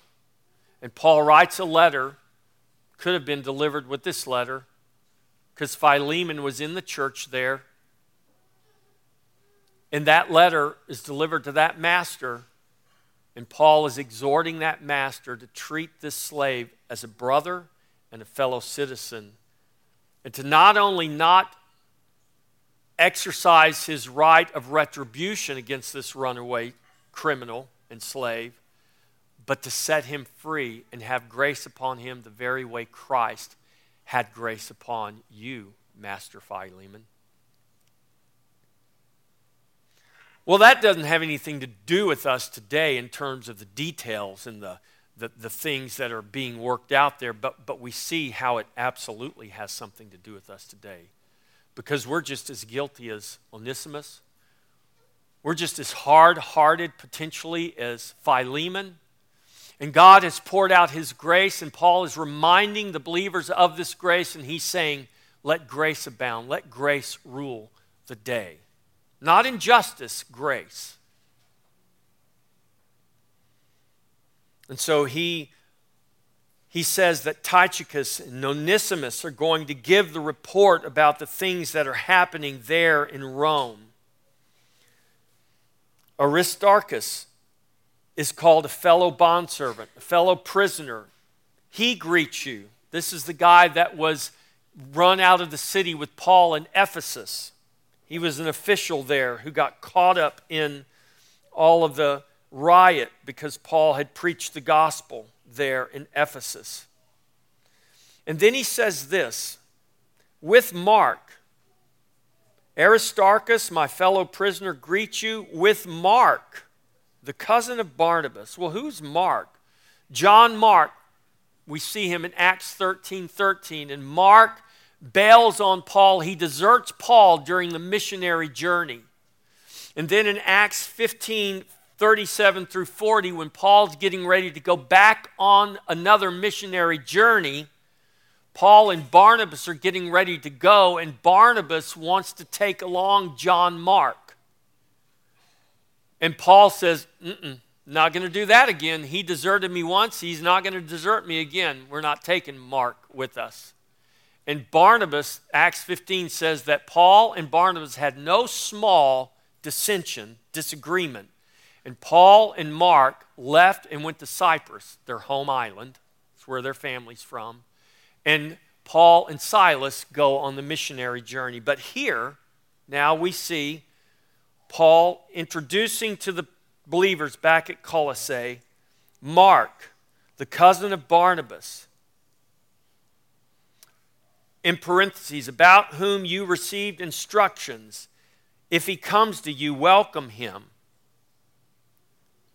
And Paul writes a letter could have been delivered with this letter because Philemon was in the church there. And that letter is delivered to that master. And Paul is exhorting that master to treat this slave as a brother and a fellow citizen. And to not only not exercise his right of retribution against this runaway criminal and slave, but to set him free and have grace upon him the very way Christ had grace upon you, Master Philemon. Well, that doesn't have anything to do with us today in terms of the details and the, the, the, things that are being worked out there, but, but we see how it absolutely has something to do with us today because we're just as guilty as Onesimus. We're just as hard hearted potentially as Philemon. And God has poured out his grace, and Paul is reminding the believers of this grace, and he's saying, Let grace abound, let grace rule the day. Not injustice, grace. And so he he says that Tychicus and Onesimus are going to give the report about the things that are happening there in Rome. Aristarchus is called a fellow bondservant, a fellow prisoner. He greets you. This is the guy that was run out of the city with Paul in Ephesus. He was an official there who got caught up in all of the riot because Paul had preached the gospel there in Ephesus. And then he says this with Mark, Aristarchus, my fellow prisoner, greets you with Mark, the cousin of Barnabas. Well, who's Mark? John Mark. We see him in Acts 13 13. And Mark bails on Paul. He deserts Paul during the missionary journey. And then in Acts 15 37 through 40, when Paul's getting ready to go back on another missionary journey, Paul and Barnabas are getting ready to go, and Barnabas wants to take along John Mark. And Paul says, Mm-mm, not going to do that again. He deserted me once, he's not going to desert me again. We're not taking Mark with us. And Barnabas, Acts 15 says that Paul and Barnabas had no small dissension, disagreement and Paul and Mark left and went to Cyprus, their home island. It's where their family's from. And Paul and Silas go on the missionary journey. But here, now we see Paul introducing to the believers back at Colossae Mark, the cousin of Barnabas. In parentheses, about whom you received instructions. If he comes to you, welcome him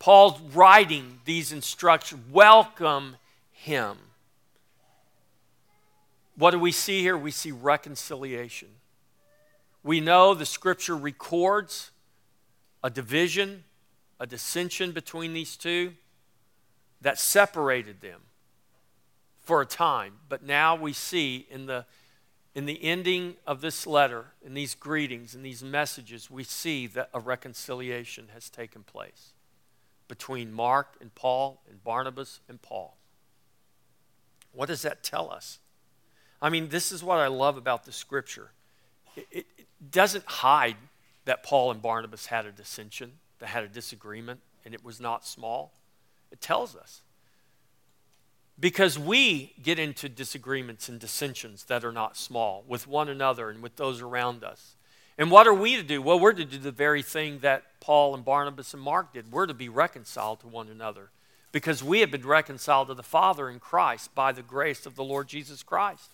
Paul's writing these instructions. Welcome him. What do we see here? We see reconciliation. We know the scripture records a division, a dissension between these two that separated them for a time. But now we see in the in the ending of this letter, in these greetings, in these messages, we see that a reconciliation has taken place between Mark and Paul and Barnabas and Paul. What does that tell us? I mean, this is what I love about the scripture. It, it, doesn't hide that Paul and Barnabas had a dissension, they had a disagreement, and it was not small. It tells us. Because we get into disagreements and dissensions that are not small with one another and with those around us. And what are we to do? Well, we're to do the very thing that Paul and Barnabas and Mark did. We're to be reconciled to one another because we have been reconciled to the Father in Christ by the grace of the Lord Jesus Christ.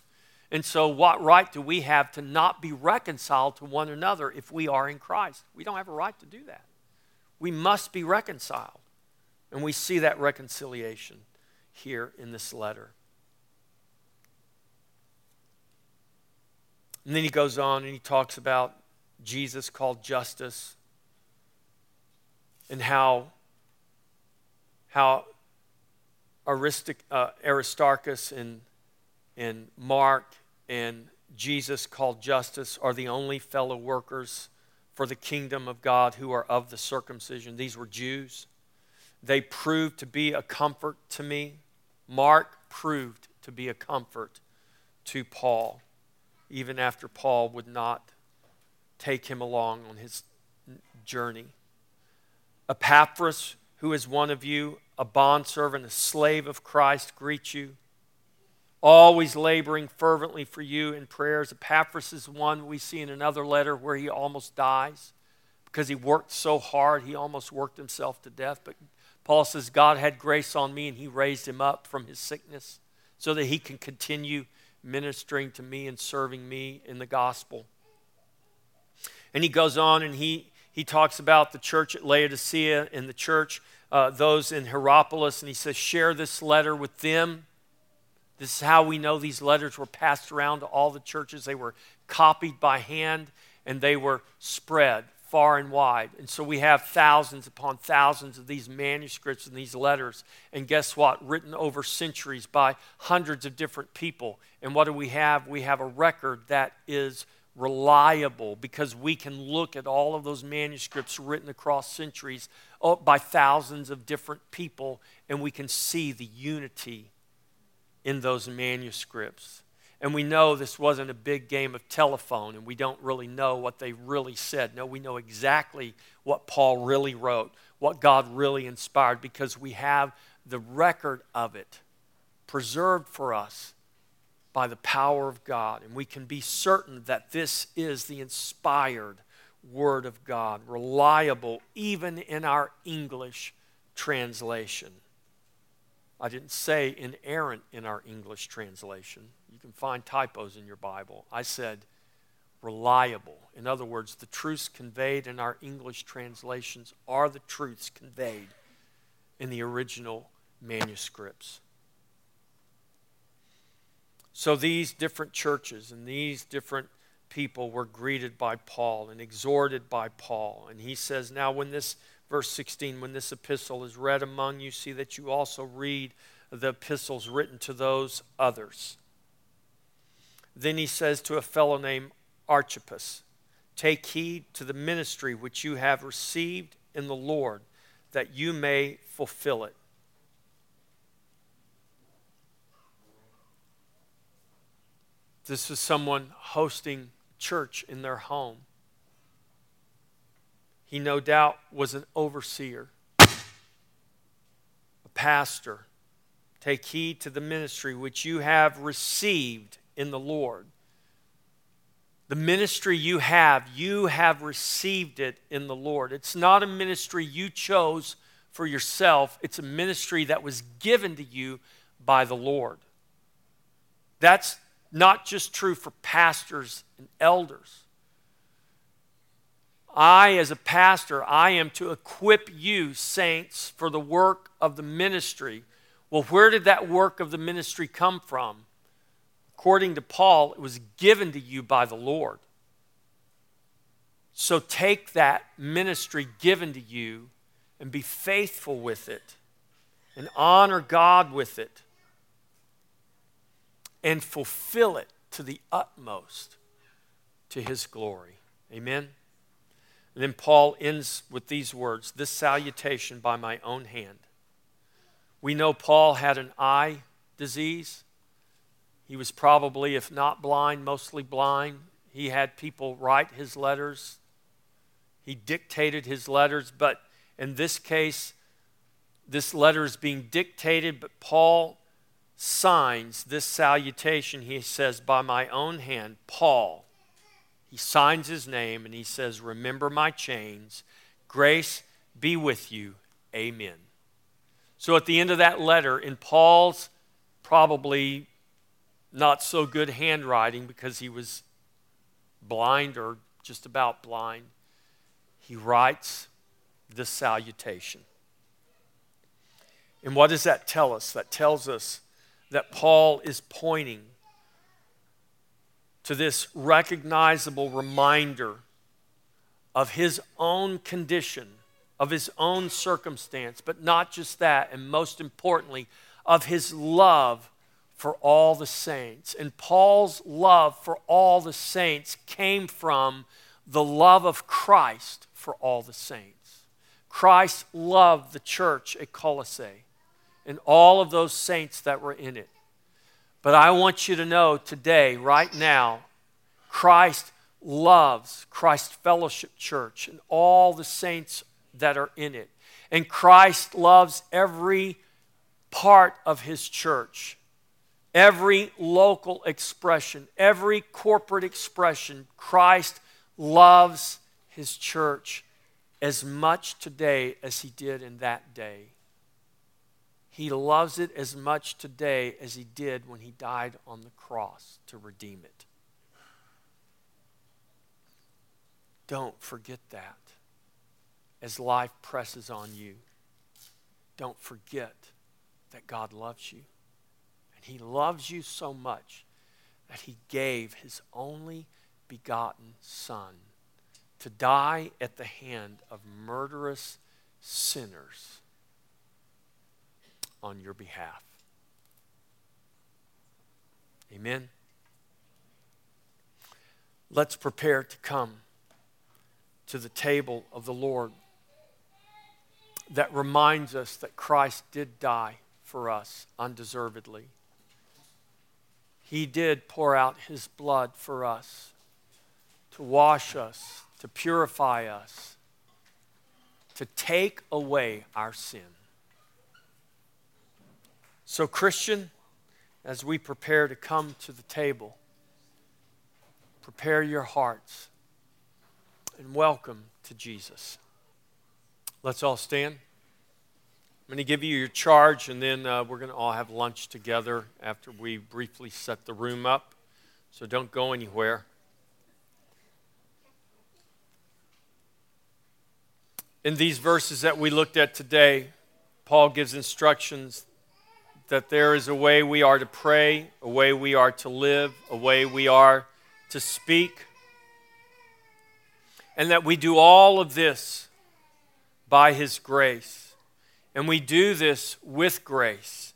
And so, what right do we have to not be reconciled to one another if we are in Christ? We don't have a right to do that. We must be reconciled. And we see that reconciliation here in this letter. And then he goes on and he talks about Jesus called Justus and how, how uh, Aristarchus and, and Mark and Jesus called Justus are the only fellow workers for the kingdom of God who are of the circumcision. These were Jews. They proved to be a comfort to me. Mark proved to be a comfort to Paul, even after Paul would not take him along on his journey. Epaphras, who is one of you, a bondservant, a slave of Christ, greets you. Always laboring fervently for you in prayers. Epaphras is one we see in another letter where he almost dies because he worked so hard, he almost worked himself to death. But Paul says, God had grace on me and he raised him up from his sickness so that he can continue ministering to me and serving me in the gospel. And he goes on and he, he talks about the church at Laodicea and the church, uh, those in Hierapolis, and he says, Share this letter with them. This is how we know these letters were passed around to all the churches. They were copied by hand and they were spread far and wide. And so we have thousands upon thousands of these manuscripts and these letters. And guess what? Written over centuries by hundreds of different people. And what do we have? We have a record that is reliable because we can look at all of those manuscripts written across centuries oh, by thousands of different people and we can see the unity in those manuscripts. And we know this wasn't a big game of telephone and we don't really know what they really said. No, we know exactly what Paul really wrote, what God really inspired, because we have the record of it preserved for us by the power of God. And we can be certain that this is the inspired Word of God, reliable even in our English translation. I didn't say inerrant in our English translation. You can find typos in your Bible. I said reliable. In other words, the truths conveyed in our English translations are the truths conveyed in the original manuscripts. So these different churches and these different people were greeted by Paul and exhorted by Paul. And he says, Now, when this, verse 16, when this epistle is read among you, see that you also read the epistles written to those others. Then he says to a fellow named Archippus, Take heed to the ministry which you have received in the Lord, that you may fulfill it. This is someone hosting church in their home. He no doubt was an overseer, a pastor. Take heed to the ministry which you have received in the Lord. The ministry you have, you have received it in the Lord. It's not a ministry you chose for yourself, it's a ministry that was given to you by the Lord. That's not just true for pastors and elders. I, as a pastor, I am to equip you, saints, for the work of the ministry. Well, where did that work of the ministry come from? According to Paul, it was given to you by the Lord. So take that ministry given to you and be faithful with it and honor God with it and fulfill it to the utmost to his glory. Amen. And then Paul ends with these words this salutation by my own hand. We know Paul had an eye disease. He was probably, if not blind, mostly blind. He had people write his letters, he dictated his letters, but in this case, this letter is being dictated, but Paul signs this salutation. He says, By my own hand, Paul. He signs his name and he says, Remember my chains. Grace be with you. Amen. So at the end of that letter, in Paul's probably not so good handwriting because he was blind or just about blind, he writes the salutation. And what does that tell us? That tells us that Paul is pointing to this recognizable reminder of his own condition, of his own circumstance, but not just that, and most importantly, of his love for all the saints. And Paul's love for all the saints came from the love of Christ for all the saints. Christ loved the church at Colossae and all of those saints that were in it. But I want you to know today, right now, Christ loves Christ Fellowship Church and all the saints that are in it. And Christ loves every part of his church, every local expression, every corporate expression. Christ loves his church as much today as he did in that day. He loves it as much today as he did when he died on the cross to redeem it. Don't forget that as life presses on you. Don't forget that God loves you. And He loves you so much that He gave His only begotten Son to die at the hand of murderous sinners on your behalf. Amen. Let's prepare to come to the table of the Lord that reminds us that Christ did die for us undeservedly. He did pour out his blood for us to wash us, to purify us, to take away our sin. So, Christian, as we prepare to come to the table, prepare your hearts and welcome to Jesus. Let's all stand. I'm going to give you your charge, and then uh, we're going to all have lunch together after we briefly set the room up. So don't go anywhere. In these verses that we looked at today, Paul gives instructions that there is a way we are to pray, a way we are to live, a way we are to speak, and that we do all of this by His grace. And we do this with grace.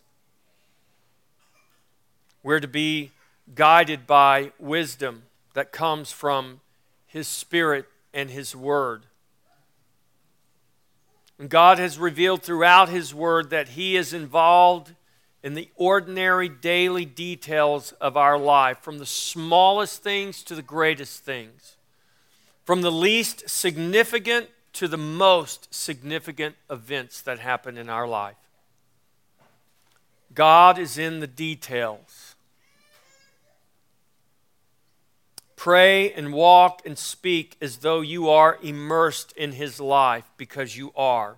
We're to be guided by wisdom that comes from His Spirit and His Word. And God has revealed throughout His Word that He is involved in the ordinary daily details of our life, from the smallest things to the greatest things from the least significant to the most significant events that happen in our life. God is in the details. Pray and walk and speak as though you are immersed in His life because you are.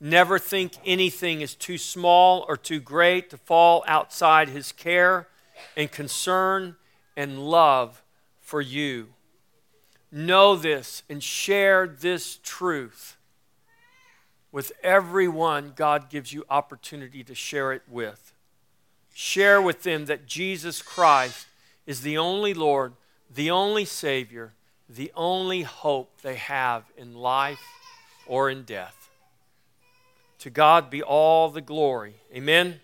Never think anything is too small or too great to fall outside His care and concern and love for you. Know this and share this truth with everyone God gives you opportunity to share it with. Share with them that Jesus Christ is the only Lord, the only Savior, the only hope they have in life or in death. To God be all the glory. Amen.